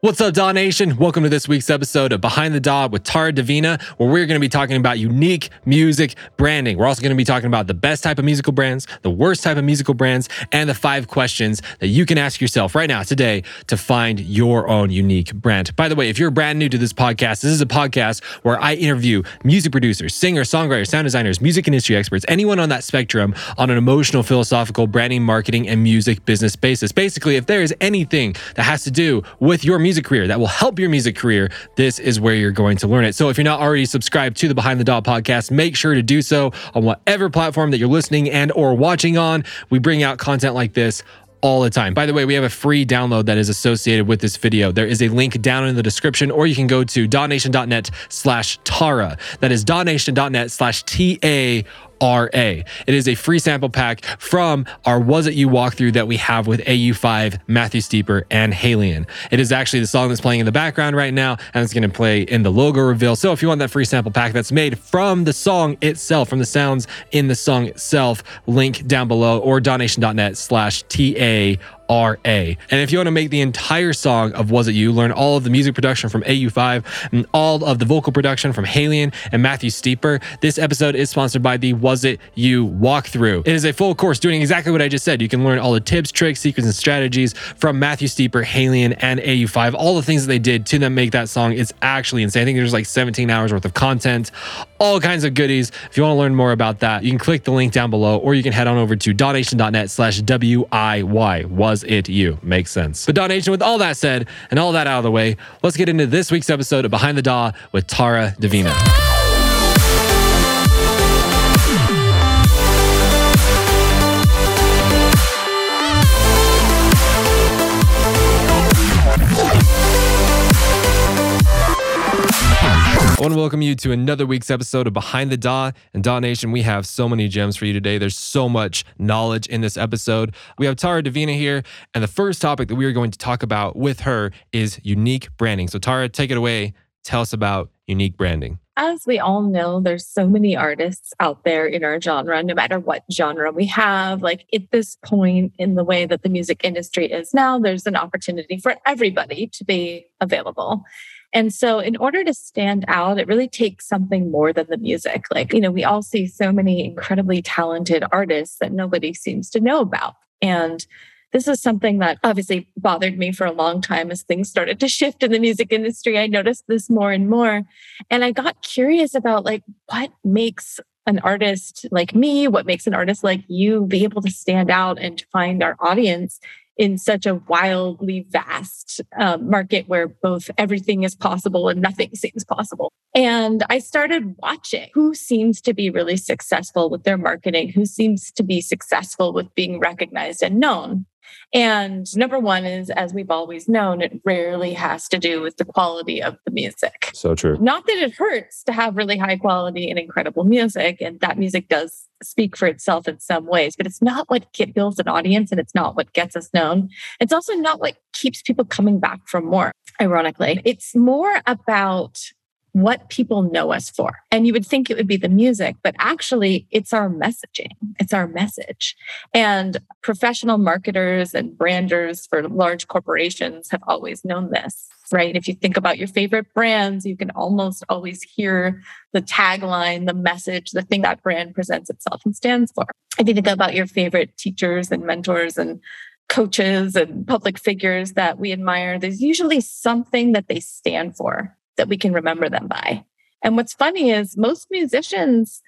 What's up, Daw Nation? Welcome to this week's episode of Behind the Daw with Tara Davina, where we're going to be talking about unique music branding. We're also going to be talking about the best type of musical brands, the worst type of musical brands, and the five questions that you can ask yourself right now, today, to find your own unique brand. By the way, if you're brand new to this podcast, this is a podcast where I interview music producers, singers, songwriters, sound designers, music industry experts, anyone on that spectrum on an emotional, philosophical, branding, marketing, and music business basis. Basically, if there is anything that has to do with your music career that will help your music career, this is where you're going to learn it. So if you're not already subscribed to the Behind the Daw podcast, make sure to do so on whatever platform that you're listening and or watching on. We bring out content like this all the time. By the way, we have a free download that is associated with this video. There is a link down in the description, or you can go to dawnation.net slash Tara. That is dawnation.net slash T-A RA. It is a free sample pack from our Was It You walkthrough that we have with AU5, Matthew Steeper, and Haliene. It is actually the song that's playing in the background right now, and it's going to play in the logo reveal. So if you want that free sample pack that's made from the song itself, from the sounds in the song itself, link down below or dawnation.net slash TA RA. And if you want to make the entire song of Was It You, learn all of the music production from AU5 and all of the vocal production from Haliene and Matthew Steeper, this episode is sponsored by the Was It You walkthrough. It is a full course doing exactly what I just said. You can learn all the tips, tricks, secrets, and strategies from Matthew Steeper, Haliene, and AU5. All the things that they did to them make that song is actually insane. I think there's like 17 hours worth of content, all kinds of goodies. If you want to learn more about that, you can click the link down below or you can head on over to dawnation.net slash W-I-Y. Was it you? Makes sense. But donation, with all that said and all that out of the way, let's get into this week's episode of Behind the Daw with Tara Davina. I want to welcome you to another week's episode of Behind the Daw and Daw Nation. We have so many gems for you today. There's so much knowledge in this episode. We have Tara Davina here, and the first topic that we are going to talk about with her is unique branding. So, Tara, take it away. Tell us about unique branding. As we all know, there's so many artists out there in our genre, no matter what genre we have. Like at this point in the way that the music industry is now, there's an opportunity for everybody to be available. And so, in order to stand out, it really takes something more than the music. Like, you know, we all see so many incredibly talented artists that nobody seems to know about. And this is something that obviously bothered me for a long time as things started to shift in the music industry. I noticed this more and more. And I got curious about like what makes an artist like me, what makes an artist like you be able to stand out and to find our audience in such a wildly vast um, market where both everything is possible and nothing seems possible. And I started watching who seems to be really successful with their marketing, who seems to be successful with being recognized and known. And number one is, as we've always known, it rarely has to do with the quality of the music. So true. Not that it hurts to have really high quality and incredible music, and that music does speak for itself in some ways, but it's not what builds an audience and it's not what gets us known. It's also not what keeps people coming back for more, ironically. It's more about what people know us for. And you would think it would be the music, but actually it's our messaging. It's our message. And professional marketers and branders for large corporations have always known this, right? If you think about your favorite brands, you can almost always hear the tagline, the message, the thing that brand presents itself and stands for. If you think about your favorite teachers and mentors and coaches and public figures that we admire, there's usually something that they stand for that we can remember them by. And what's funny is most musicians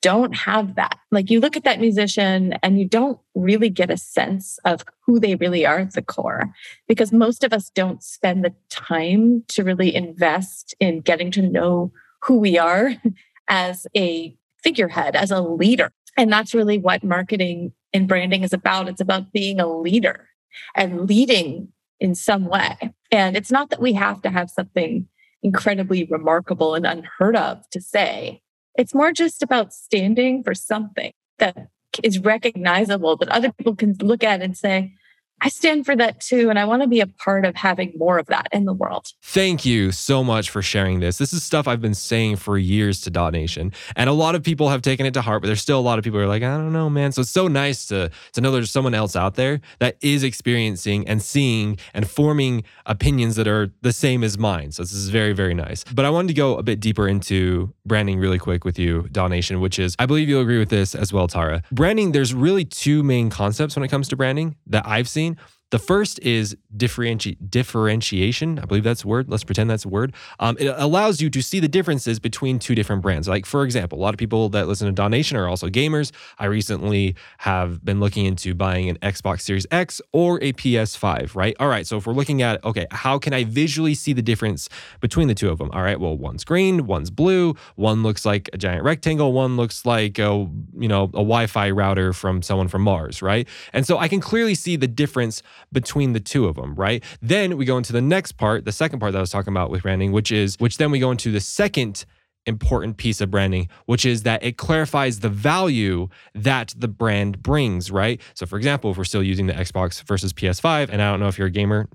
don't have that. Like you look at that musician and you don't really get a sense of who they really are at the core because most of us don't spend the time to really invest in getting to know who we are as a figurehead, as a leader. And that's really what marketing and branding is about. It's about being a leader and leading in some way. And it's not that we have to have something incredibly remarkable and unheard of to say. It's more just about standing for something that is recognizable that other people can look at and say, I stand for that too. And I want to be a part of having more of that in the world. Thank you so much for sharing this. This is stuff I've been saying for years to Daw Nation. And a lot of people have taken it to heart, but there's still a lot of people who are like, I don't know, man. So it's so nice to, to know there's someone else out there that is experiencing and seeing and forming opinions that are the same as mine. So this is very, very nice. But I wanted to go a bit deeper into branding really quick with you, Daw Nation, which is, I believe you'll agree with this as well, Tara. Branding, there's really two main concepts when it comes to branding that I've seen mean? The first is differenti- differentiation. I believe that's a word. Let's pretend that's a word. Um, it allows you to see the differences between two different brands. Like, for example, a lot of people that listen to Daw Nation are also gamers. I recently have been looking into buying an Xbox Series X or a PS5, right? All right. So if we're looking at, okay, how can I visually see the difference between the two of them? All right. Well, one's green, one's blue, one looks like a giant rectangle, one looks like a, you know, a Wi Fi router from someone from Mars, right? And so I can clearly see the difference between the two of them, right? Then we go into the next part, the second part that I was talking about with branding, which is, which then we go into the second important piece of branding, which is that it clarifies the value that the brand brings, right? So, for example, if we're still using the Xbox versus PS5, and I don't know if you're a gamer,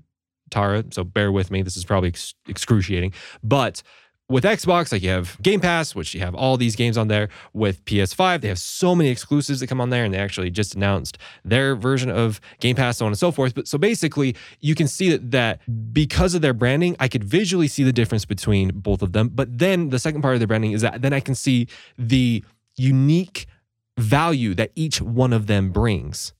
Tara, so bear with me, this is probably ex- excruciating, but with Xbox, like you have Game Pass, which you have all these games on there. With PS5, they have so many exclusives that come on there, and they actually just announced their version of Game Pass, so on and so forth. But so basically, you can see that that because of their branding, I could visually see the difference between both of them. But then the second part of their branding is that then I can see the unique value that each one of them brings.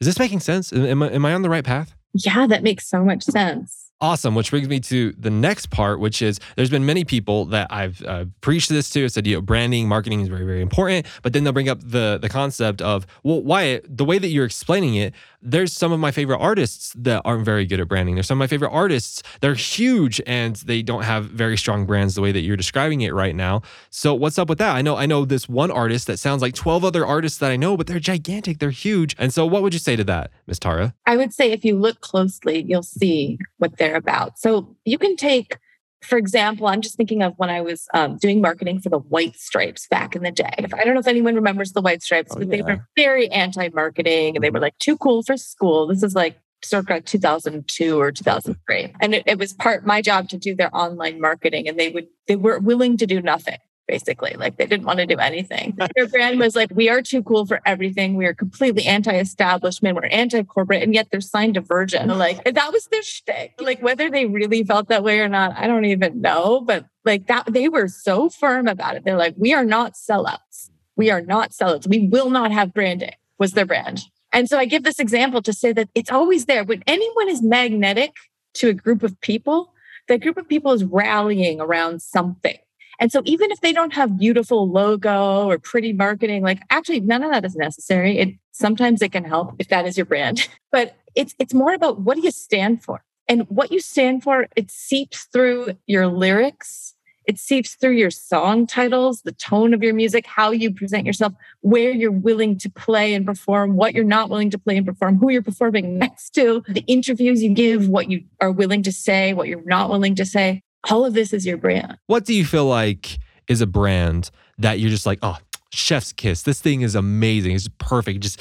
Is this making sense? Am I, am I on the right path? Yeah, that makes so much sense. Awesome. Which brings me to the next part, which is there's been many people that I've uh, preached this to. I said, you know, branding, marketing is very, very important. But then they'll bring up the the concept of, well, Wyatt, the way that you're explaining it, there's some of my favorite artists that aren't very good at branding. There's some of my favorite artists. They're huge and they don't have very strong brands the way that you're describing it right now. So what's up with that? I know I know this one artist that sounds like 12 other artists that I know, but they're gigantic. They're huge. And so what would you say to that, Miss Tara? I would say if you look closely, you'll see what they're about. So you can take, for example, I'm just thinking of when I was um, doing marketing for the White Stripes back in the day. I don't know if anyone remembers the White Stripes, oh, but yeah. they were very anti-marketing and they were like too cool for school. This is like circa 2002 or 2003 and it, it was part my job to do their online marketing and they would they were willing to do nothing basically. Like they didn't want to do anything. Their brand was like, we are too cool for everything. We are completely anti-establishment. We're anti-corporate, and yet they're signed to Virgin. Mm-hmm. Like that was their shtick. Like whether they really felt that way or not, I don't even know. But like that, they were so firm about it. They're like, we are not sellouts. We are not sellouts. We will not have branding. Was their brand. And so I give this example to say that it's always there. When anyone is magnetic to a group of people, that group of people is rallying around something. And so even if they don't have beautiful logo or pretty marketing, like actually none of that is necessary. It sometimes it can help if that is your brand. But it's it's more about what do you stand for? And what you stand for, it seeps through your lyrics, it seeps through your song titles, the tone of your music, how you present yourself, where you're willing to play and perform, what you're not willing to play and perform, who you're performing next to, the interviews you give, what you are willing to say, what you're not willing to say all of this is your brand. What do you feel like is a brand that you're just like, oh, chef's kiss. This thing is amazing. It's perfect. It just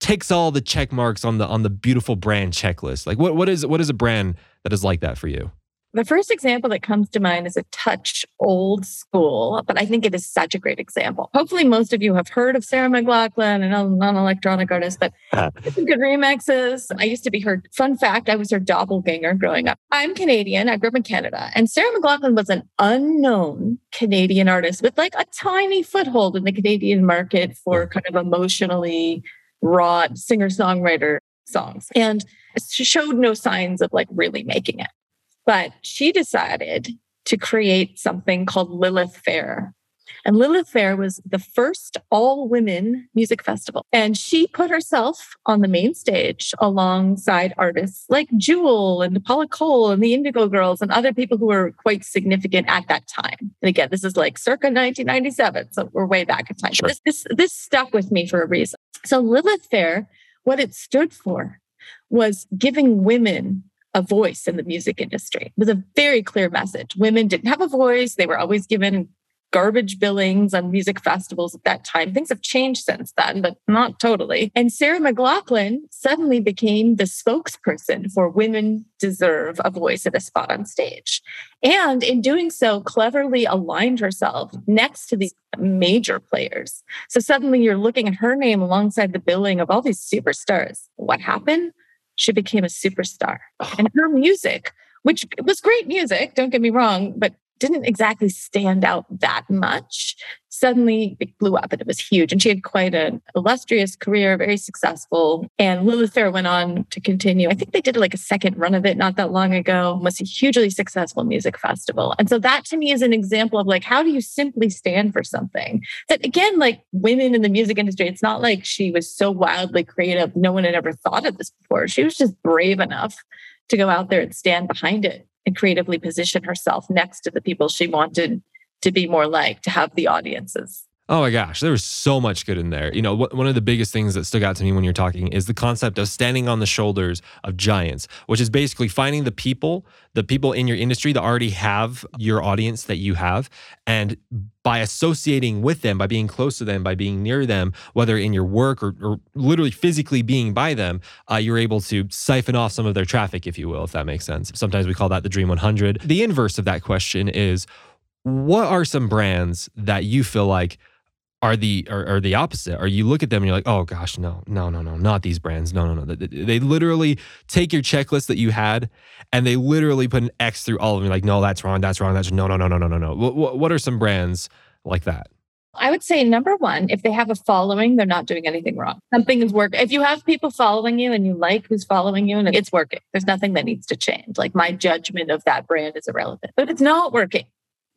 takes all the check marks on the on the beautiful brand checklist. Like what what is what is a brand that is like that for you? The first example that comes to mind is a touch old school, but I think it is such a great example. Hopefully, most of you have heard of Sarah McLachlan, and uh-huh. a non electronic artist, but some good remixes. I used to be her, fun fact, I was her doppelganger growing up. I'm Canadian. I grew up in Canada. And Sarah McLachlan was an unknown Canadian artist with like a tiny foothold in the Canadian market for uh-huh. kind of emotionally raw singer songwriter songs. And showed no signs of like really making it. But she decided to create something called Lilith Fair. And Lilith Fair was the first all women music festival. And she put herself on the main stage alongside artists like Jewel and Paula Cole and the Indigo Girls and other people who were quite significant at that time. And again, this is like circa 1997. So we're way back in time. Sure. This, this, this stuck with me for a reason. So Lilith Fair, what it stood for was giving women a voice in the music industry. It was a very clear message. Women didn't have a voice. They were always given garbage billings on music festivals at that time. Things have changed since then, but not totally. And Sarah McLachlan suddenly became the spokesperson for Women Deserve a Voice at a Spot on Stage. And in doing so, cleverly aligned herself next to these major players. So suddenly you're looking at her name alongside the billing of all these superstars. What happened? She became a superstar. Oh. And her music, which was great music, don't get me wrong, but didn't exactly stand out that much. Suddenly it blew up and it was huge. And she had quite an illustrious career, very successful. And Lilith Fair went on to continue. I think they did like a second run of it not that long ago, was a hugely successful music festival. And so that to me is an example of like, how do you simply stand for something that again, like women in the music industry, it's not like she was so wildly creative. No one had ever thought of this before. She was just brave enough to go out there and stand behind it and creatively position herself next to the people she wanted to be more like, to have the audiences. Oh my gosh, there was so much good in there. You know, one of the biggest things that stuck out to me when you're talking is the concept of standing on the shoulders of giants, which is basically finding the people, the people in your industry that already have your audience that you have. And by associating with them, by being close to them, by being near them, whether in your work or, or literally physically being by them, uh, you're able to siphon off some of their traffic, if you will, if that makes sense. Sometimes we call that the Dream 100. The inverse of that question is what are some brands that you feel like are the are, are, the opposite. Are you look at them and you're like, oh gosh, no, no, no, no, not these brands. No, no, no. They, they literally take your checklist that you had and they literally put an X through all of them. You're like, no, that's wrong. That's wrong. That's no, no, no, no, no, no, no. What, what are some brands like that? I would say number one, if they have a following, they're not doing anything wrong. Something is working. If you have people following you and you like who's following you and it's working, there's nothing that needs to change. Like my judgment of that brand is irrelevant. But if it's not working,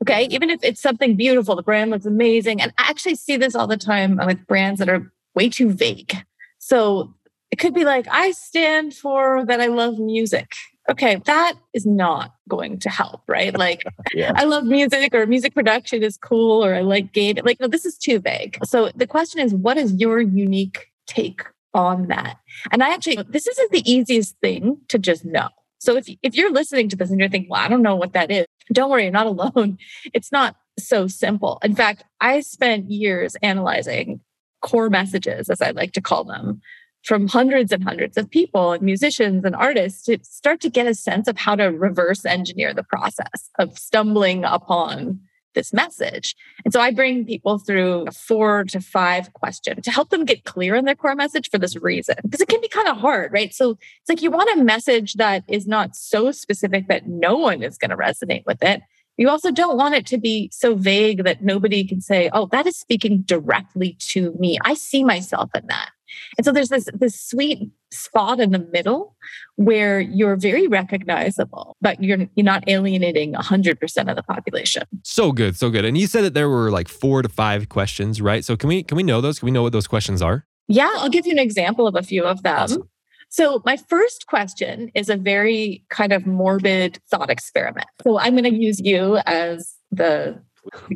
Okay. Even if it's something beautiful, the brand looks amazing. And I actually see this all the time with brands that are way too vague. So it could be like, I stand for that I love music. Okay, that is not going to help, right? Like, yeah. I love music or music production is cool or I like game. Like, no, this is too vague. So the question is, what is your unique take on that? And I actually, this isn't the easiest thing to just know. So if, if you're listening to this and you're thinking, well, I don't know what that is, don't worry, you're not alone. It's not so simple. In fact, I spent years analyzing core messages, as I like to call them, from hundreds and hundreds of people and musicians and artists to start to get a sense of how to reverse engineer the process of stumbling upon this message. And so I bring people through a four to five question to help them get clear on their core message for this reason, because it can be kind of hard, right? So it's like you want a message that is not so specific that no one is going to resonate with it. You also don't want it to be so vague that nobody can say, oh, that is speaking directly to me. I see myself in that. And so there's this this sweet spot in the middle where you're very recognizable, but you're you're not alienating 100% of the population. So good, so good. And you said that there were like 4 to 5 questions, right? So can we can we know those? Can we know what those questions are? Yeah, I'll give you an example of a few of them. Awesome. So, my first question is a very kind of morbid thought experiment. So, I'm going to use you as the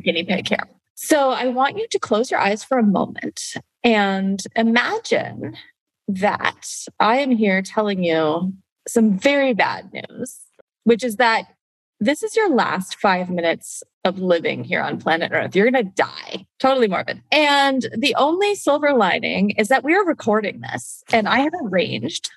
guinea pig here. So, I want you to close your eyes for a moment and imagine that I am here telling you some very bad news, which is that this is your last five minutes of living here on planet Earth. You're going to die. Totally morbid. And the only silver lining is that we are recording this. And I have arranged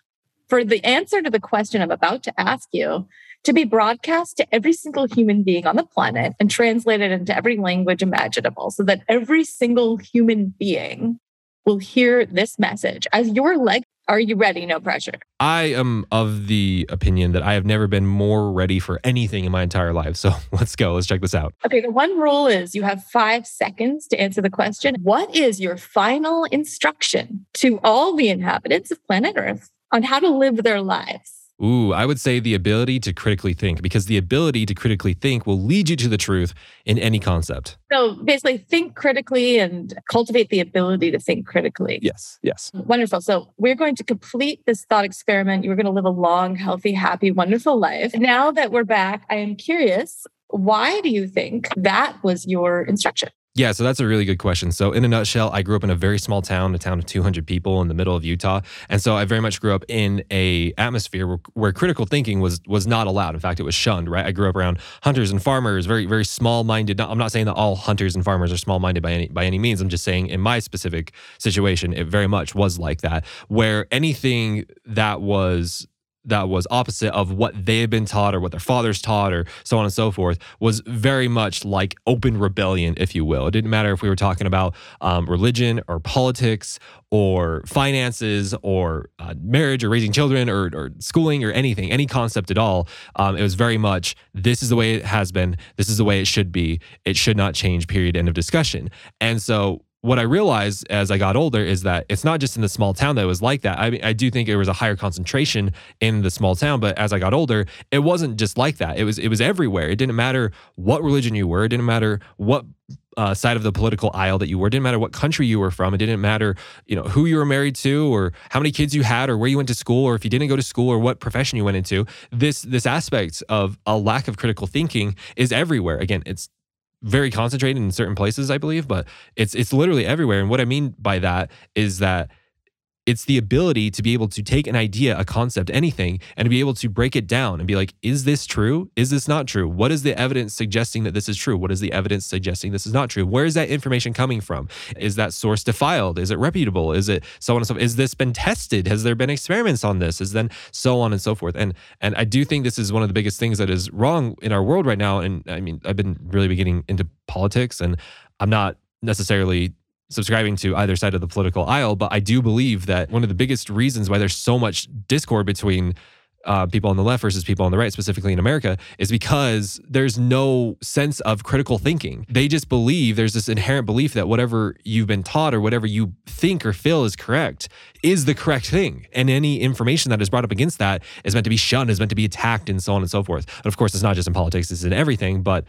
for the answer to the question I'm about to ask you to be broadcast to every single human being on the planet and translated into every language imaginable so that every single human being will hear this message as your leg. Are you ready? No pressure. I am of the opinion that I have never been more ready for anything in my entire life. So let's go. Let's check this out. Okay. The one rule is you have five seconds to answer the question What is your final instruction to all the inhabitants of planet Earth on how to live their lives? Ooh, I would say the ability to critically think, because the ability to critically think will lead you to the truth in any concept. So basically, think critically and cultivate the ability to think critically. Yes, yes. Wonderful. So we're going to complete this thought experiment. You're going to live a long, healthy, happy, wonderful life. Now that we're back, I am curious why do you think that was your instruction? Yeah, so that's a really good question. So, in a nutshell, I grew up in a very small town, a town of 200 people in the middle of Utah, and so I very much grew up in a atmosphere where, where critical thinking was was not allowed. In fact, it was shunned. Right? I grew up around hunters and farmers, very very small minded. I'm not saying that all hunters and farmers are small minded by any by any means. I'm just saying in my specific situation, it very much was like that, where anything that was that was opposite of what they had been taught or what their fathers taught or so on and so forth was very much like open rebellion, if you will. It didn't matter if we were talking about um, religion or politics or finances or uh, marriage or raising children or, or, schooling or anything, any concept at all. Um, it was very much this is the way it has been, this is the way it should be. It should not change, period, end of discussion. And so what I realized as I got older is that it's not just in the small town that it was like that. I mean, I do think there was a higher concentration in the small town, but as I got older, it wasn't just like that. It was it was everywhere. It didn't matter what religion you were. It didn't matter what uh, side of the political aisle that you were. It didn't matter what country you were from. It didn't matter, you know, who you were married to, or how many kids you had, or where you went to school, or if you didn't go to school, or what profession you went into. This this aspect of a lack of critical thinking is everywhere. Again, it's very concentrated in certain places, I believe, but it's it's literally everywhere. And what I mean by that is that it's the ability to be able to take an idea, a concept, anything, and to be able to break it down and be like, is this true? Is this not true? What is the evidence suggesting that this is true? What is the evidence suggesting this is not true? Where is that information coming from? Is that source defiled? Is it reputable? Is it so on and so forth? Is this been tested? Has there been experiments on this? Is then so on and so forth? And and I do think this is one of the biggest things that is wrong in our world right now. And I mean, I've been really beginning into politics and I'm not necessarily subscribing to either side of the political aisle, but I do believe that one of the biggest reasons why there's so much discord between uh, people on the left versus people on the right, specifically in America, is because there's no sense of critical thinking. They just believe there's this inherent belief that whatever you've been taught or whatever you think or feel is correct is the correct thing. And any information that is brought up against that is meant to be shunned, is meant to be attacked, and so on and so forth. And of course, it's not just in politics, it's in everything. But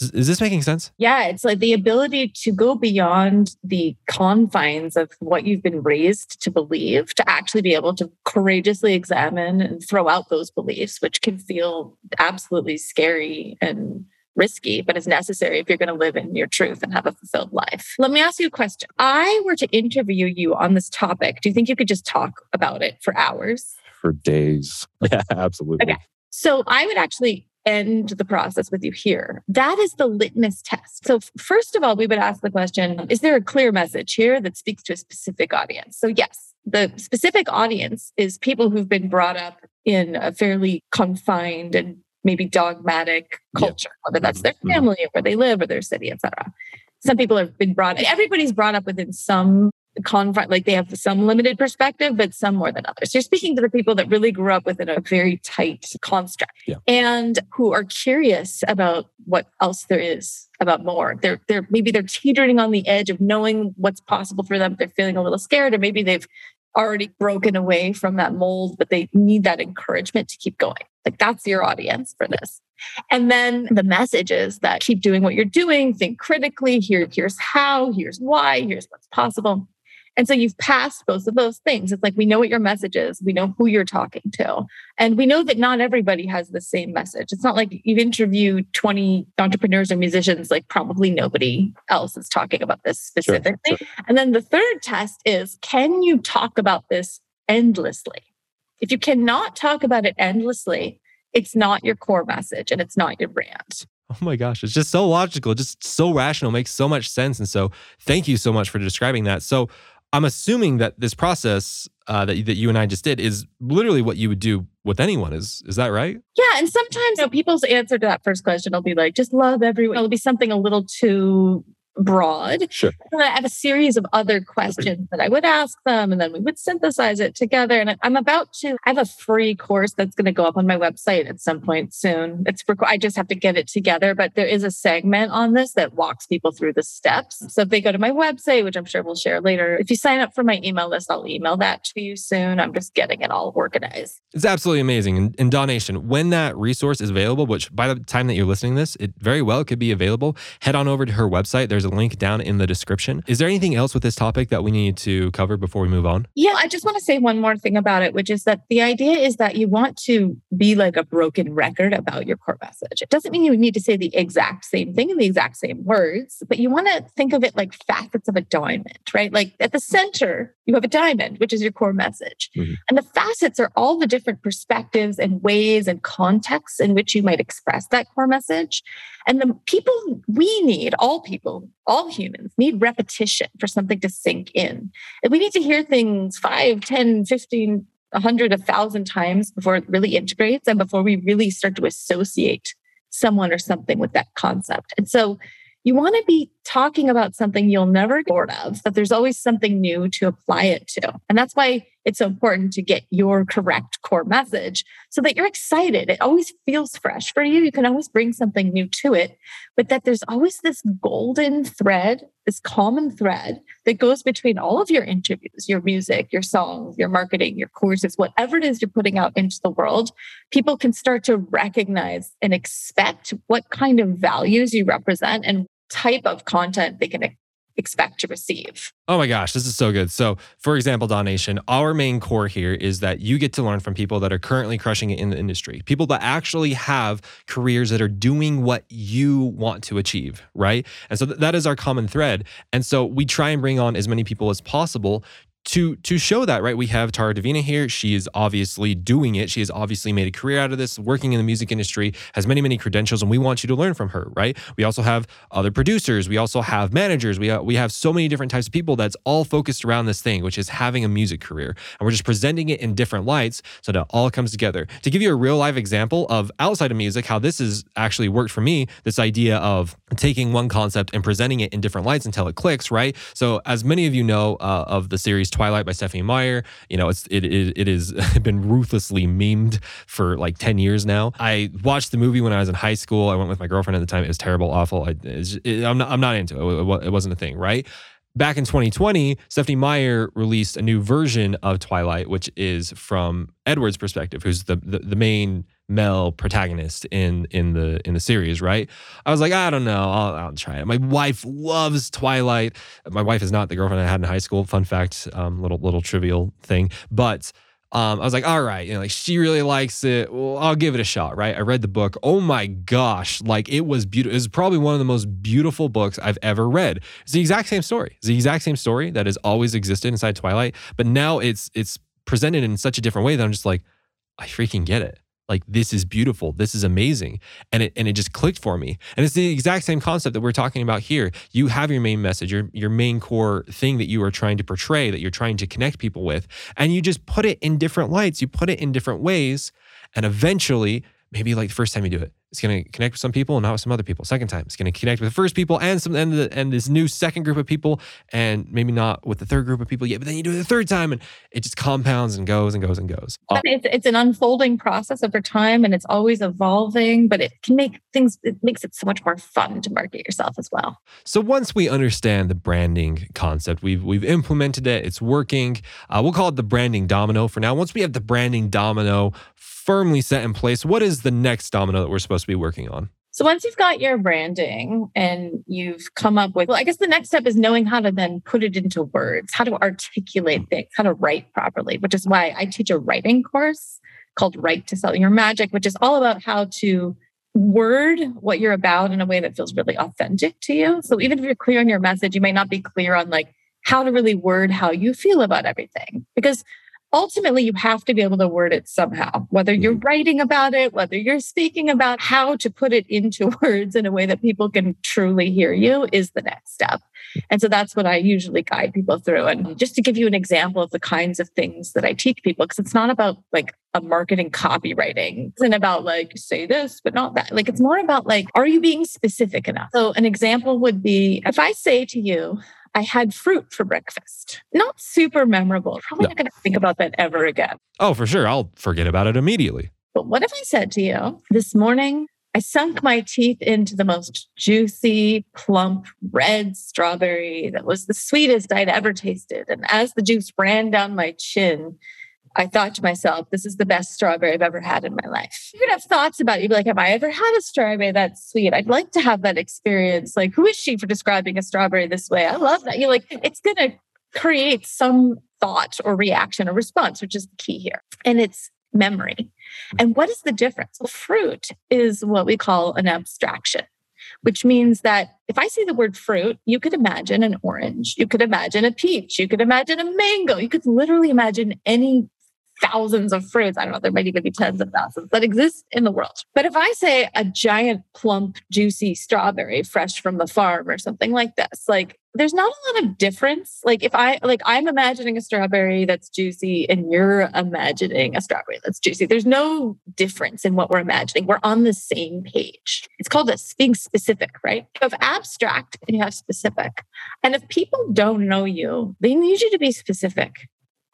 is this making sense? Yeah, it's like the ability to go beyond the confines of what you've been raised to believe, to actually be able to courageously examine and throw out those beliefs, which can feel absolutely scary and risky, but is necessary if you're going to live in your truth and have a fulfilled life. Let me ask you a question. I were to interview you on this topic. Do you think you could just talk about it for hours? For days. Yeah, absolutely. Okay. So I would actually end the process with you here. That is the litmus test. So, first of all, we would ask the question Is there a clear message here that speaks to a specific audience? So, yes, the specific audience is people who've been brought up in a fairly confined and maybe dogmatic culture, yeah. whether that's their mm-hmm. family or where they live or their city, etc. Some people have been brought, everybody's brought up within some confront like they have some limited perspective but some more than others. You're speaking to the people that really grew up within a very tight construct. Yeah. and who are curious about what else there is about more. They're they're maybe they're teetering on the edge of knowing what's possible for them. They're feeling a little scared or maybe they've already broken away from that mold but they need that encouragement to keep going. Like that's your audience for this. And then the messages that keep doing what you're doing think critically here here's how here's why here's what's possible and so you've passed both of those things. It's like we know what your message is, we know who you're talking to, and we know that not everybody has the same message. It's not like you've interviewed 20 entrepreneurs or musicians, like probably nobody else is talking about this specifically. Sure, sure. And then the third test is can you talk about this endlessly? If you cannot talk about it endlessly, it's not your core message and it's not your brand. Oh my gosh, it's just so logical, just so rational, makes so much sense. And so, thank you so much for describing that. So, I'm assuming that this process uh, that that you and I just did is literally what you would do with anyone. Is is that right? Yeah, and sometimes you know, people's answer to that first question will be like, "Just love everyone." It'll be something a little too broad. Sure. And I have a series of other questions that I would ask them, and then we would synthesize it together. And I'm about to I have a free course that's going to go up on my website at some point soon. It's I just have to get it together, but there is a segment on this that walks people through the steps. So if they go to my website, which I'm sure we'll share later, if you sign up for my email list, I'll email that to you soon. I'm just getting it all organized. It's absolutely amazing. And, and Daw Nation, when that resource is available, which by the time that you're listening to this, it very well could be available, head on over to her website. There's a link down in the description. Is there anything else with this topic that we need to cover before we move on? Yeah, I just want to say one more thing about it, which is that the idea is that you want to be like a broken record about your core message. It doesn't mean you need to say the exact same thing in the exact same words, but you want to think of it like facets of a diamond, right? Like at the center, you have a diamond, which is your core message. Mm-hmm. And the facets are all the different perspectives and ways and contexts in which you might express that core message. And the people we need, all people, all humans need repetition for something to sink in. And we need to hear things 5, 10, 15, 100, 1,000 times before it really integrates and before we really start to associate someone or something with that concept. And so you want to be talking about something you'll never get bored of, that there's always something new to apply it to. And that's why it's so important to get your correct core message so that you're excited. It always feels fresh for you. You can always bring something new to it, but that there's always this golden thread, this common thread that goes between all of your interviews, your music, your songs, your marketing, your courses, whatever it is you're putting out into the world. People can start to recognize and expect what kind of values you represent and type of content they can expect to receive. Oh my gosh, this is so good. So, for example, Daw Nation, our main core here is that you get to learn from people that are currently crushing it in the industry, people that actually have careers that are doing what you want to achieve, right? And so th- that is our common thread. And so we try and bring on as many people as possible to to show that right we have tara davina here. She is obviously doing it. She has obviously made a career out of this working in the music industry has many many credentials and we want you to learn from her right? We also have other producers. We also have managers. We have, we have so many different types of people that's all focused around this thing which is having a music career. And we're just presenting it in different lights so that all comes together. To give you a real live example of outside of music how this has actually worked for me this idea of taking one concept and presenting it in different lights until it clicks right? So as many of you know uh, of the series Twilight by Stephenie Meyer. You know, it's it it, it has been ruthlessly memed for like ten years now. I watched the movie when I was in high school. I went with my girlfriend at the time. It was terrible, awful. I, it, I'm not I'm not into it. It wasn't a thing, right? Back in 2020, Stephenie Meyer released a new version of Twilight, which is from Edward's perspective, who's the, the, the main male protagonist in in the in the series, right? I was like, I don't know, I'll, I'll try it. My wife loves Twilight. My wife is not the girlfriend I had in high school. Fun fact, um, little little trivial thing, but. Um, I was like, all right, you know, like she really likes it. Well, I'll give it a shot, right? I read the book. Oh my gosh, like it was beautiful. It was probably one of the most beautiful books I've ever read. It's the exact same story. It's the exact same story that has always existed inside Twilight, but now it's it's presented in such a different way that I'm just like, I freaking get it like this is beautiful this is amazing. And it and it just clicked for me. And it's the exact same concept that we're talking about here. You have your main message your your main core thing that you are trying to portray that you're trying to connect people with and you just put it in different lights. You put it in different ways and eventually maybe like the first time you do it it's going to connect with some people and not with some other people. Second time, it's going to connect with the first people and some and, the, and this new second group of people, and maybe not with the third group of people yet. But then you do it the third time, and it just compounds and goes and goes and goes. It's, it's an unfolding process over time, and it's always evolving. But it can make things. It makes it so much more fun to market yourself as well. So once we understand the branding concept, we've we've implemented it. It's working. Uh, we'll call it the branding domino for now. Once we have the branding domino firmly set in place, what is the next domino that we're supposed to be working on? So once you've got your branding and you've come up with, well, I guess the next step is knowing how to then put it into words, how to articulate mm. things, how to write properly, which is why I teach a writing course called Write to Sell Your Magic, which is all about how to word what you're about in a way that feels really authentic to you. So even if you're clear on your message, you may not be clear on like how to really word how you feel about everything because ultimately you have to be able to word it somehow whether you're mm-hmm. writing about it whether you're speaking about how to put it into words in a way that people can truly hear you is the next step. And so that's what i usually guide people through. And just to give you an example of the kinds of things that i teach people because it's not about like a marketing copywriting. It's not about like say this but not that. Like it's more about like are you being specific enough? So an example would be if i say to you I had fruit for breakfast. Not super memorable. Probably no. not going to think about that ever again. Oh, for sure. I'll forget about it immediately. But what if I said to you, this morning, I sunk my teeth into the most juicy, plump, red strawberry that was the sweetest I'd ever tasted. And as the juice ran down my chin, I thought to myself, this is the best strawberry I've ever had in my life. You're gonna have thoughts about it. You'd be like, have I ever had a strawberry that's sweet? I'd like to have that experience. Like, who is she for describing a strawberry this way? I love that. You're like, it's gonna create some thought or reaction or response, which is the key here. And it's memory. And what is the difference? Well, fruit is what we call an abstraction which means that if I say the word fruit, you could imagine an orange, you could imagine a peach, you could imagine a mango, you could literally imagine any thousands of fruits. I don't know, there might even be tens of thousands that exist in the world. But if I say a giant, plump, juicy strawberry fresh from the farm or something like this, like there's not a lot of difference. Like if I like I'm imagining a strawberry that's juicy and you're imagining a strawberry that's juicy. There's no difference in what we're imagining. We're on the same page. It's called a being specific, right? You have abstract and you have specific. And if people don't know you, they need you to be specific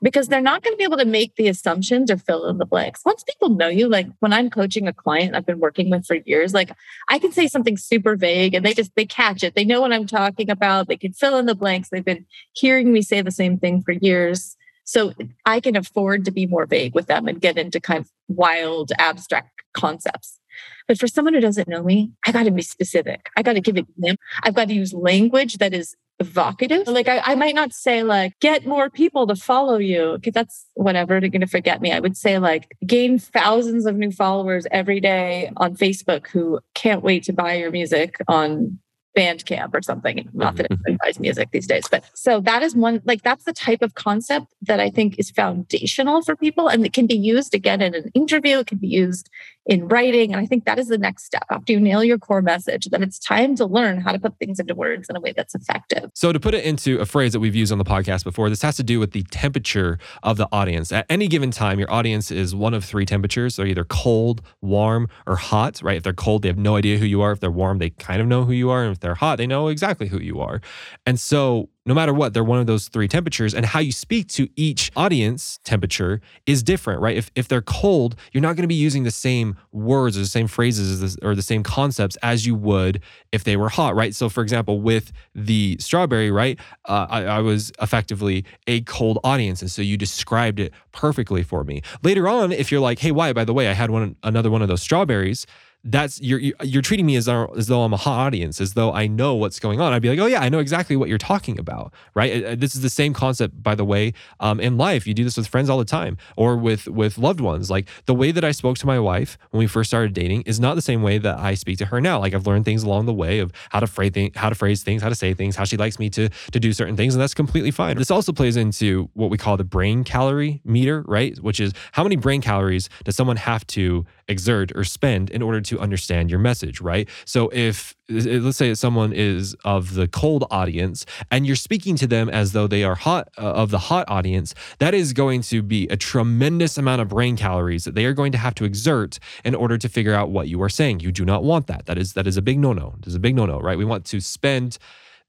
because they're not going to be able to make the assumptions or fill in the blanks. Once people know you, like when I'm coaching a client I've been working with for years, like I can say something super vague and they just they catch it. They know what I'm talking about. They can fill in the blanks. They've been hearing me say the same thing for years. So I can afford to be more vague with them and get into kind of wild abstract concepts. But for someone who doesn't know me, I got to be specific. I got to give it them. I've got to use language that is evocative. Like I, I might not say like get more people to follow you because that's whatever they're to forget me. I would say like gain thousands of new followers every day on Facebook who can't wait to buy your music on Bandcamp or something. Not that mm-hmm. anybody buys music these days, but so that is one like that's the type of concept that I think is foundational for people, and it can be used again in an interview. It can be used in writing, and I think that is the next step after you nail your core message. That it's time to learn how to put things into words in a way that's effective. So to put it into a phrase that we've used on the podcast before, this has to do with the temperature of the audience. At any given time, your audience is one of three temperatures. They're either cold, warm, or hot. Right? If they're cold, they have no idea who you are. If they're warm, they kind of know who you are. And if they're hot, they know exactly who you are. And so no matter what, they're one of those three temperatures. And how you speak to each audience temperature is different, right? If, if they're cold, you're not going to be using the same words or the same phrases or the same concepts as you would if they were hot, right? So, for example, with the strawberry, right, uh, I, I was effectively a cold audience. And so you described it perfectly for me. Later on, if you're like, hey, why, by the way, I had one another one of those strawberries that's you're you're treating me as as though I'm a hot audience, as though I know what's going on. I'd be like, oh yeah, I know exactly what you're talking about, right? This is the same concept, by the way, um, in life. You do this with friends all the time, or with with loved ones. Like the way that I spoke to my wife when we first started dating is not the same way that I speak to her now. Like I've learned things along the way of how to phrase things, how to phrase things, how to say things, how she likes me to to do certain things, and that's completely fine. This also plays into what we call the brain calorie meter, right? Which is how many brain calories does someone have to exert or spend in order to understand your message, right? So if let's say someone is of the cold audience and you're speaking to them as though they are hot uh, of the hot audience, that is going to be a tremendous amount of brain calories that they are going to have to exert in order to figure out what you are saying. You do not want that. That is that is a big no-no. This is a big no-no, right? We want to spend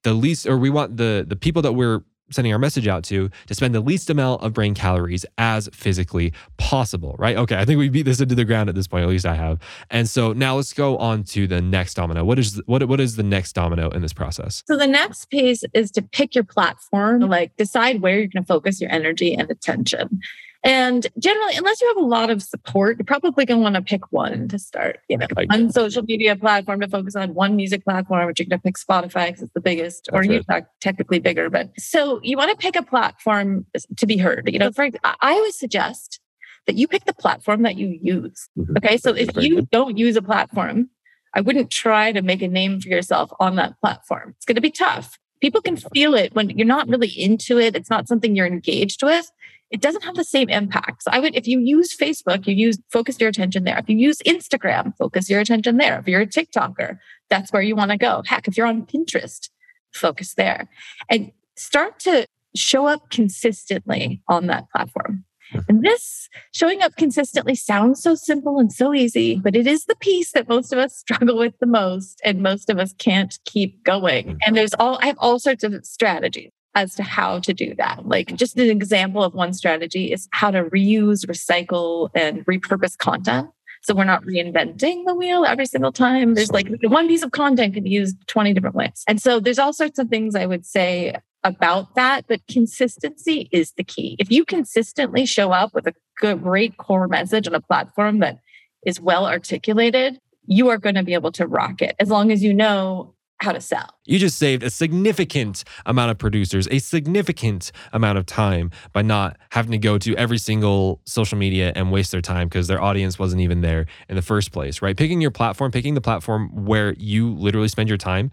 the least or we want the the people that we're sending our message out to to spend the least amount of brain calories as physically possible, right? Okay, I think we beat this into the ground at this point, at least I have. And so now let's go on to the next domino. What is what what is the next domino in this process? So the next piece is to pick your platform, like decide where you're going to focus your energy and attention. And generally, unless you have a lot of support, you're probably going to want to pick one to start. You know, one social media platform to focus on, one music platform, which you're going to pick Spotify because it's the biggest, That's or YouTube technically bigger. But so you want to pick a platform to be heard. You know, for I always suggest that you pick the platform that you use. Mm-hmm. Okay, so if you don't use a platform, I wouldn't try to make a name for yourself on that platform. It's going to be tough. People can feel it when you're not really into it. It's not something you're engaged with it doesn't have the same impact. So I would, if you use Facebook, you use focus your attention there. If you use Instagram, focus your attention there. If you're a TikToker, that's where you want to go. Heck, if you're on Pinterest, focus there and start to show up consistently on that platform. And this showing up consistently sounds so simple and so easy, but it is the piece that most of us struggle with the most, and most of us can't keep going. Mm-hmm. And there's all, I have all sorts of strategies as to how to do that. Like just an example of one strategy is how to reuse, recycle, and repurpose content. So we're not reinventing the wheel every single time. There's like one piece of content can be used 20 different ways. And so there's all sorts of things I would say about that, but consistency is the key. If you consistently show up with a good, great core message on a platform that is well articulated, you are going to be able to rock it as long as you know how to sell. You just saved a significant amount of producers, a significant amount of time by not having to go to every single social media and waste their time because their audience wasn't even there in the first place, right? Picking your platform, picking the platform where you literally spend your time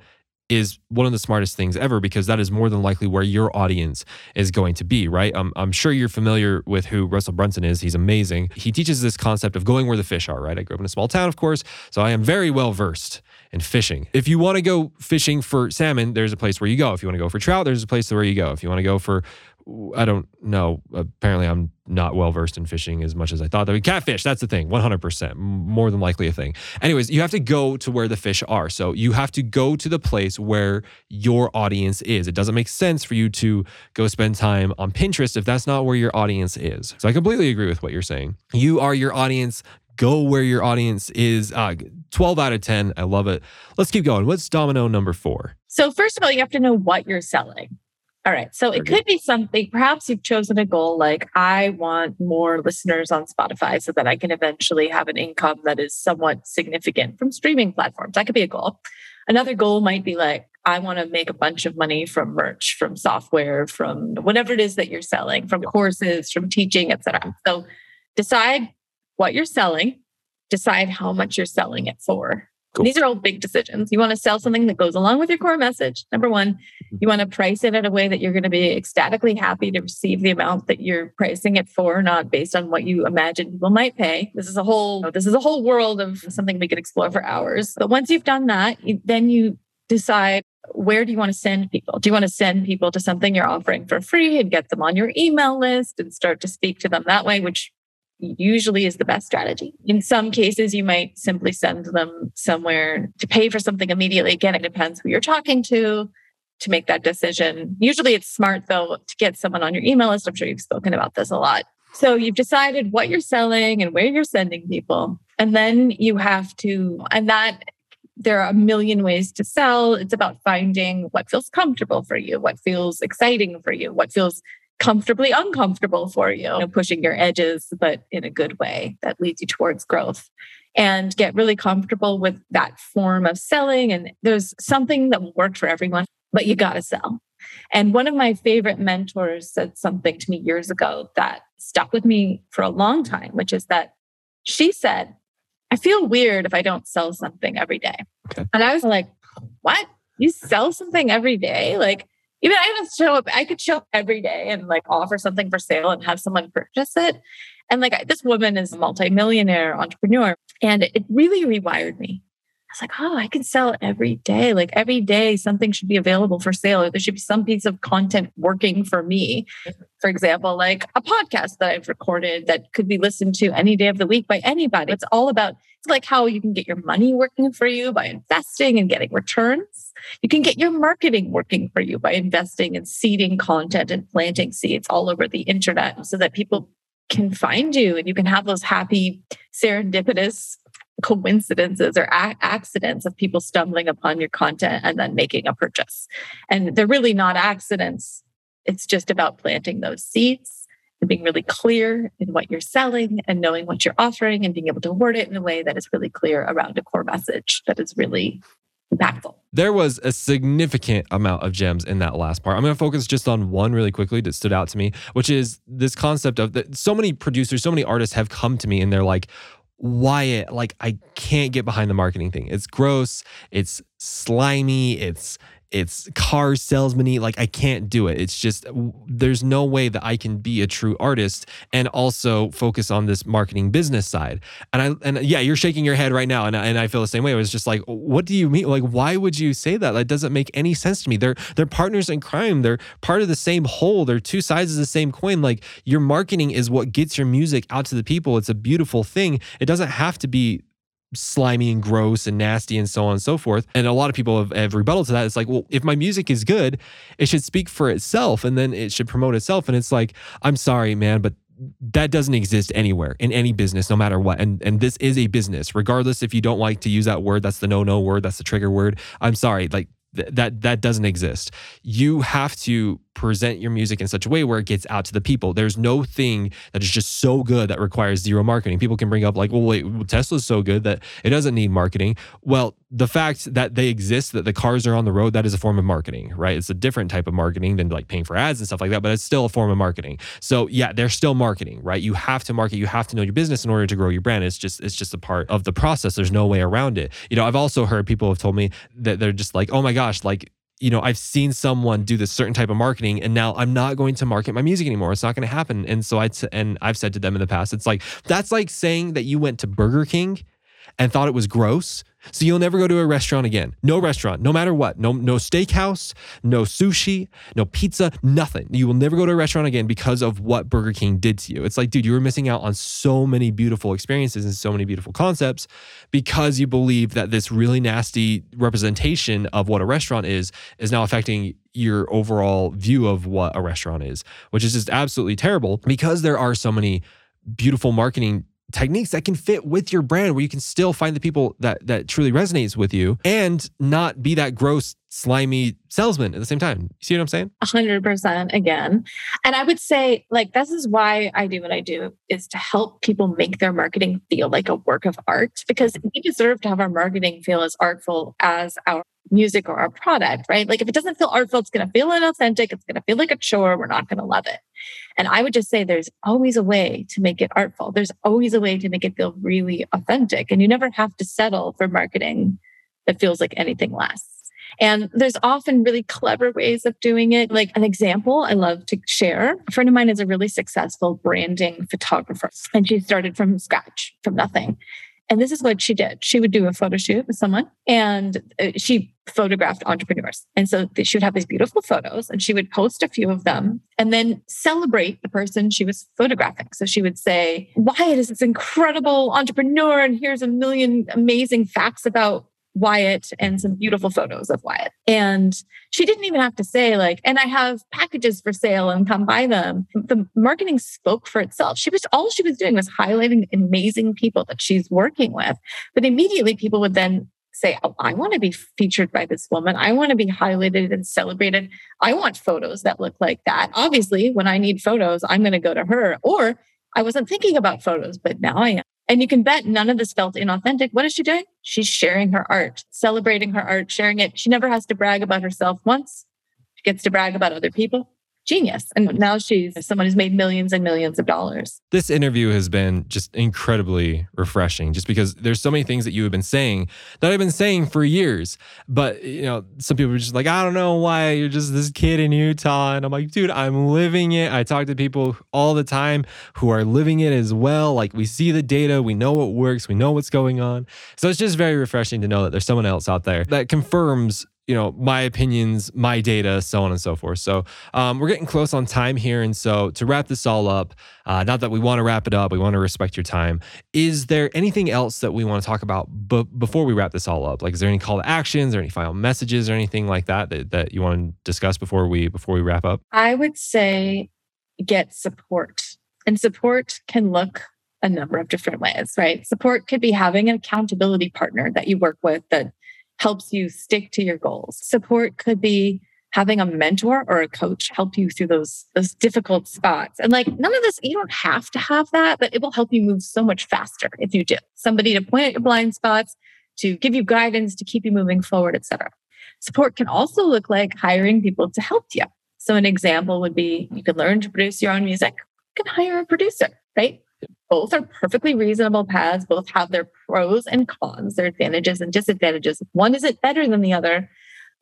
is one of the smartest things ever because that is more than likely where your audience is going to be, right? I'm, I'm sure you're familiar with who Russell Brunson is. He's amazing. He teaches this concept of going where the fish are, right? I grew up in a small town, of course, so I am very well versed in fishing. If you want to go fishing for salmon, there's a place where you go. If you want to go for trout, there's a place where you go. If you want to go for I don't know. Apparently, I'm not well versed in fishing as much as I thought. That catfish, that's the thing, 100%, more than likely a thing. Anyways, you have to go to where the fish are. So you have to go to the place where your audience is. It doesn't make sense for you to go spend time on Pinterest if that's not where your audience is. So I completely agree with what you're saying. You are your audience. Go where your audience is. Uh, 12 out of 10. I love it. Let's keep going. What's domino number four? So, first of all, you have to know what you're selling. All right. So it could be something, perhaps you've chosen a goal like, I want more listeners on Spotify so that I can eventually have an income that is somewhat significant from streaming platforms. That could be a goal. Another goal might be like, I want to make a bunch of money from merch, from software, from whatever it is that you're selling, from courses, from teaching, etc. So decide what you're selling, decide how much you're selling it for. Cool. These are all big decisions. You want to sell something that goes along with your core message. Number one, mm-hmm. you want to price it in a way that you're going to be ecstatically happy to receive the amount that you're pricing it for, not based on what you imagine people might pay. This is a whole this is a whole world of something we could explore for hours. But once you've done that, then you decide where do you want to send people? Do you want to send people to something you're offering for free and get them on your email list and start to speak to them that way, which usually is the best strategy. In some cases, you might simply send them somewhere to pay for something immediately. Again, it depends who you're talking to to make that decision. Usually it's smart though to get someone on your email list. I'm sure you've spoken about this a lot. So you've decided what you're selling and where you're sending people. And then you have to, and that there are a million ways to sell. It's about finding what feels comfortable for you, what feels exciting for you, what feels comfortably uncomfortable for you, you know, pushing your edges, but in a good way that leads you towards growth. And get really comfortable with that form of selling. And there's something that will work for everyone, but you got to sell. And one of my favorite mentors said something to me years ago that stuck with me for a long time, which is that she said, I feel weird if I don't sell something every day. Okay. And I was like, what? You sell something every day? Like, even I would show up, I could show up every day and like offer something for sale and have someone purchase it. And like this woman is a multimillionaire entrepreneur and it really rewired me. Was like, oh, I can sell every day. Like every day, something should be available for sale. Or there should be some piece of content working for me. For example, like a podcast that I've recorded that could be listened to any day of the week by anybody. It's all about, it's like how you can get your money working for you by investing and getting returns. You can get your marketing working for you by investing in seeding content and planting seeds all over the internet so that people can find you and you can have those happy serendipitous coincidences or a- accidents of people stumbling upon your content and then making a purchase. And they're really not accidents. It's just about planting those seeds and being really clear in what you're selling and knowing what you're offering and being able to word it in a way that is really clear around a core message that is really impactful. There was a significant amount of gems in that last part. I'm going to focus just on one really quickly that stood out to me, which is this concept of that so many producers, so many artists have come to me and they're like, Wyatt, like I can't get behind the marketing thing. It's gross, it's slimy, it's it's car salesman like i can't do it. It's just there's no way that i can be a true artist and also focus on this marketing business side. And i and yeah you're shaking your head right now and, and i feel the same way. It was just like what do you mean? Like why would you say that? That doesn't make any sense to me. They're they're partners in crime. They're part of the same whole. They're two sides of the same coin. Like your marketing is what gets your music out to the people. It's a beautiful thing. It doesn't have to be slimy and gross and nasty and so on and so forth. And a lot of people have, have to that. It's like, well, if my music is good, it should speak for itself and then it should promote itself. And it's like, I'm sorry, man, but that doesn't exist anywhere in any business, no matter what. And and this is a business, regardless if you don't like to use that word. That's the no no word. That's the trigger word. I'm sorry, like Th- that that doesn't exist. You have to present your music in such a way where it gets out to the people. There's no thing that is just so good that requires zero marketing. People can bring up like, well, wait, Tesla's so good that it doesn't need marketing. Well, the fact that they exist, that the cars are on the road, that is a form of marketing, right? It's a different type of marketing than like paying for ads and stuff like that, but it's still a form of marketing. So yeah, they're still marketing, right? You have to market, you have to know your business in order to grow your brand. It's just it's just a part of the process. There's no way around it. You know, I've also heard people have told me that they're just like, oh my gosh, like you know, I've seen someone do this certain type of marketing and now I'm not going to market my music anymore. It's not going to happen. And so I, t- and I've said to them in the past, it's like, that's like saying that you went to Burger King and thought it was gross so you'll never go to a restaurant again. No restaurant, no matter what. No no steakhouse, no sushi, no pizza, nothing. You will never go to a restaurant again because of what Burger King did to you. It's like, dude, you were missing out on so many beautiful experiences and so many beautiful concepts because you believe that this really nasty representation of what a restaurant is is now affecting your overall view of what a restaurant is, which is just absolutely terrible because there are so many beautiful marketing techniques that can fit with your brand where you can still find the people that that truly resonates with you and not be that gross slimy salesman at the same time. You see what I'm saying? 100% again. And I would say like this is why I do what I do is to help people make their marketing feel like a work of art because we deserve to have our marketing feel as artful as our music or our product, right? Like if it doesn't feel artful, it's going to feel inauthentic, it's going to feel like a chore, we're not going to love it. And I would just say there's always a way to make it artful. There's always a way to make it feel really authentic. And you never have to settle for marketing that feels like anything less. And there's often really clever ways of doing it. Like an example I love to share. A friend of mine is a really successful branding photographer, and she started from scratch, from nothing. And this is what she did. She would do a photo shoot with someone and uh, she photographed entrepreneurs. And so she would have these beautiful photos and she would post a few of them and then celebrate the person she was photographing. So she would say, Wyatt is this incredible entrepreneur and here's a million amazing facts about Wyatt and some beautiful photos of Wyatt. And she didn't even have to say, like, and I have packages for sale and come buy them. The marketing spoke for itself. She was all she was doing was highlighting amazing people that she's working with. But immediately people would then say, Oh, I want to be featured by this woman. I want to be highlighted and celebrated. I want photos that look like that. Obviously, when I need photos, I'm going to go to her. Or I wasn't thinking about photos, but now I am. And you can bet none of this felt inauthentic. What is she doing? She's sharing her art, celebrating her art, sharing it. She never has to brag about herself once. She gets to brag about other people genius. And now she's someone who's made millions and millions of dollars. This interview has been just incredibly refreshing just because there's so many things that you have been saying that I've been saying for years. But, you know, some people are just like, I don't know why you're just this kid in Utah. And I'm like, dude, I'm living it. I talk to people all the time who are living it as well. Like we see the data, we know what works, we know what's going on. So it's just very refreshing to know that there's someone else out there that confirms you know my opinions my data so on and so forth. So um, we're getting close on time here and so to wrap this all up uh, not that we want to wrap it up we want to respect your time is there anything else that we want to talk about b- before we wrap this all up? Like is there any call to actions or any final messages or anything like that, that that you want to discuss before we before we wrap up? I would say get support and support can look a number of different ways right? Support could be having an accountability partner that you work with that helps you stick to your goals. Support could be having a mentor or a coach help you through those those difficult spots. And like none of this, you don't have to have that, but it will help you move so much faster if you do. Somebody to point at your blind spots, to give you guidance, to keep you moving forward, etc. Support can also look like hiring people to help you. So an example would be you can learn to produce your own music. You can hire a producer, right? Both are perfectly reasonable paths. Both have their pros and cons, their advantages and disadvantages. One isn't better than the other,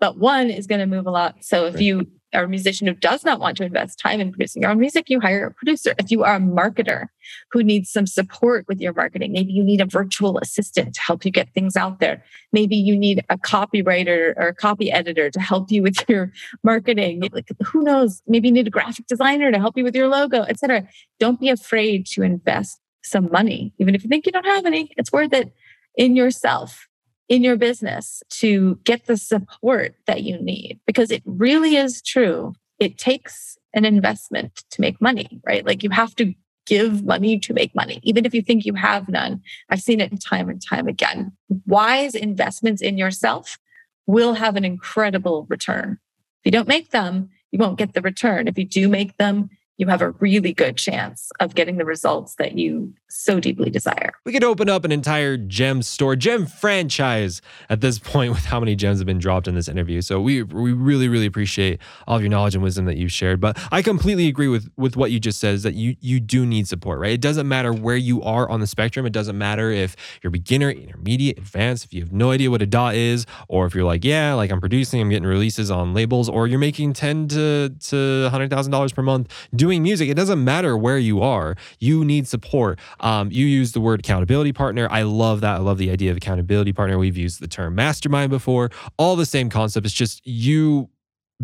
but one is going to move a lot. So if you are a musician who does not want to invest time in producing your own music, you hire a producer. If you are a marketer who needs some support with your marketing, maybe you need a virtual assistant to help you get things out there. Maybe you need a copywriter or a copy editor to help you with your marketing. Like who knows? Maybe you need a graphic designer to help you with your logo, etc. Don't be afraid to invest some money, even if you think you don't have any. It's worth it in yourself in your business to get the support that you need because it really is true. It takes an investment to make money, right? Like you have to give money to make money, even if you think you have none. I've seen it time and time again. Wise investments in yourself will have an incredible return. If you don't make them, you won't get the return. If you do make them, you have a really good chance of getting the results that you so deeply desire. We could open up an entire gem store, gem franchise at this point with how many gems have been dropped in this interview. So we we really really appreciate all of your knowledge and wisdom that you've shared. But I completely agree with with what you just said is that you you do need support, right? It doesn't matter where you are on the spectrum. It doesn't matter if you're beginner, intermediate, advanced, if you have no idea what a DAW is or if you're like, yeah, like I'm producing, I'm getting releases on labels or you're making 10 to to $100,000 per month doing music, it doesn't matter where you are. You need support. Um, you use the word accountability partner. I love that. I love the idea of accountability partner. We've used the term mastermind before. All the same concept. It's just you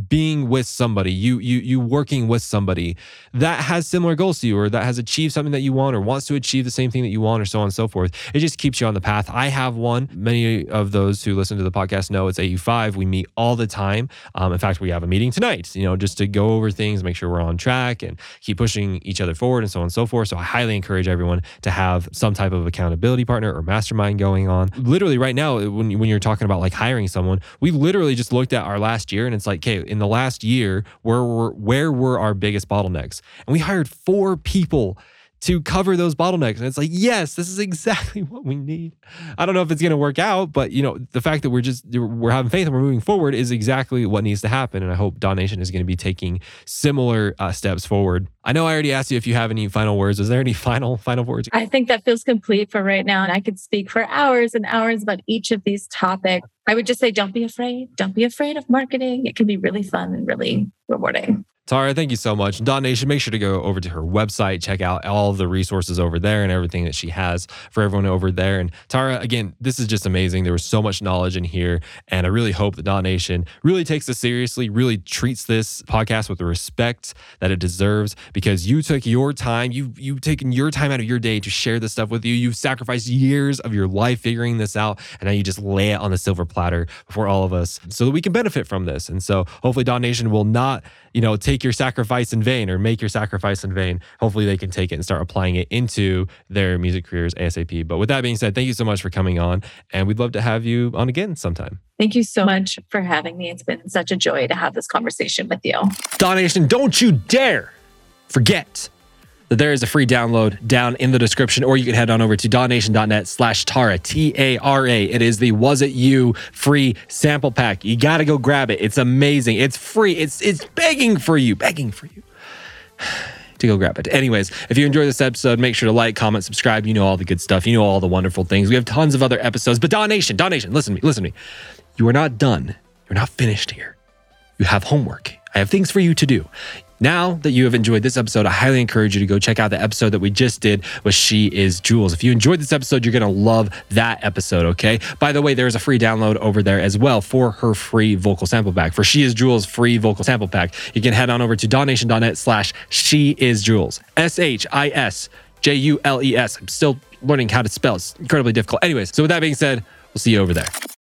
being with somebody, you you you working with somebody that has similar goals to you or that has achieved something that you want or wants to achieve the same thing that you want or so on and so forth. It just keeps you on the path. I have one. Many of those who listen to the podcast know it's AU5. We meet all the time. Um, in fact, we have a meeting tonight, you know, just to go over things, make sure we're on track and keep pushing each other forward and so on and so forth. So I highly encourage everyone to have some type of accountability partner or mastermind going on. Literally right now, when, when you're talking about like hiring someone, we literally just looked at our last year and it's like, okay, in the last year, where were where were our biggest bottlenecks? And we hired four people to cover those bottlenecks. And it's like, yes, this is exactly what we need. I don't know if it's going to work out, but you know, the fact that we're just we're having faith and we're moving forward is exactly what needs to happen. And I hope DAW Nation is going to be taking similar uh, steps forward. I know I already asked you if you have any final words. Is there any final final words? I think that feels complete for right now, and I could speak for hours and hours about each of these topics. I would just say, don't be afraid. Don't be afraid of marketing. It can be really fun and really rewarding. Tara, thank you so much. DAW Nation, make sure to go over to her website, check out all the resources over there and everything that she has for everyone over there. And Tara, again, this is just amazing. There was so much knowledge in here. And I really hope that DAW Nation really takes this seriously, really treats this podcast with the respect that it deserves because you took your time, you, you've taken your time out of your day to share this stuff with you. You've sacrificed years of your life figuring this out. And now you just lay it on the silver platter for all of us so that we can benefit from this. And so hopefully DAW Nation will not, you know, take your sacrifice in vain or make your sacrifice in vain. Hopefully, they can take it and start applying it into their music careers ASAP. But with that being said, thank you so much for coming on. And we'd love to have you on again sometime. Thank you so much for having me. It's been such a joy to have this conversation with you. DAW Nation, don't you dare forget that there is a free download down in the description, or you can head on over to dawnation.net slash Tara, T A R A. It is the Was It You free sample pack. You got to go grab it. It's amazing. It's free. It's, it's begging for you, begging for you to go grab it. Anyways, if you enjoyed this episode, make sure to like, comment, subscribe. You know all the good stuff. You know all the wonderful things. We have tons of other episodes. But DAW Nation, donation, listen to me, listen to me. You are not done. You're not finished here. You have homework. I have things for you to do. Now that you have enjoyed this episode, I highly encourage you to go check out the episode that we just did with She Is Jules. If you enjoyed this episode, you're going to love that episode, okay? By the way, there's a free download over there as well for her free vocal sample pack. For She Is Jules free vocal sample pack, you can head on over to dawnation.net slash She Is Jules. S H I S J U L E S. I'm still learning how to spell. It's incredibly difficult. Anyways, so with that being said, we'll see you over there.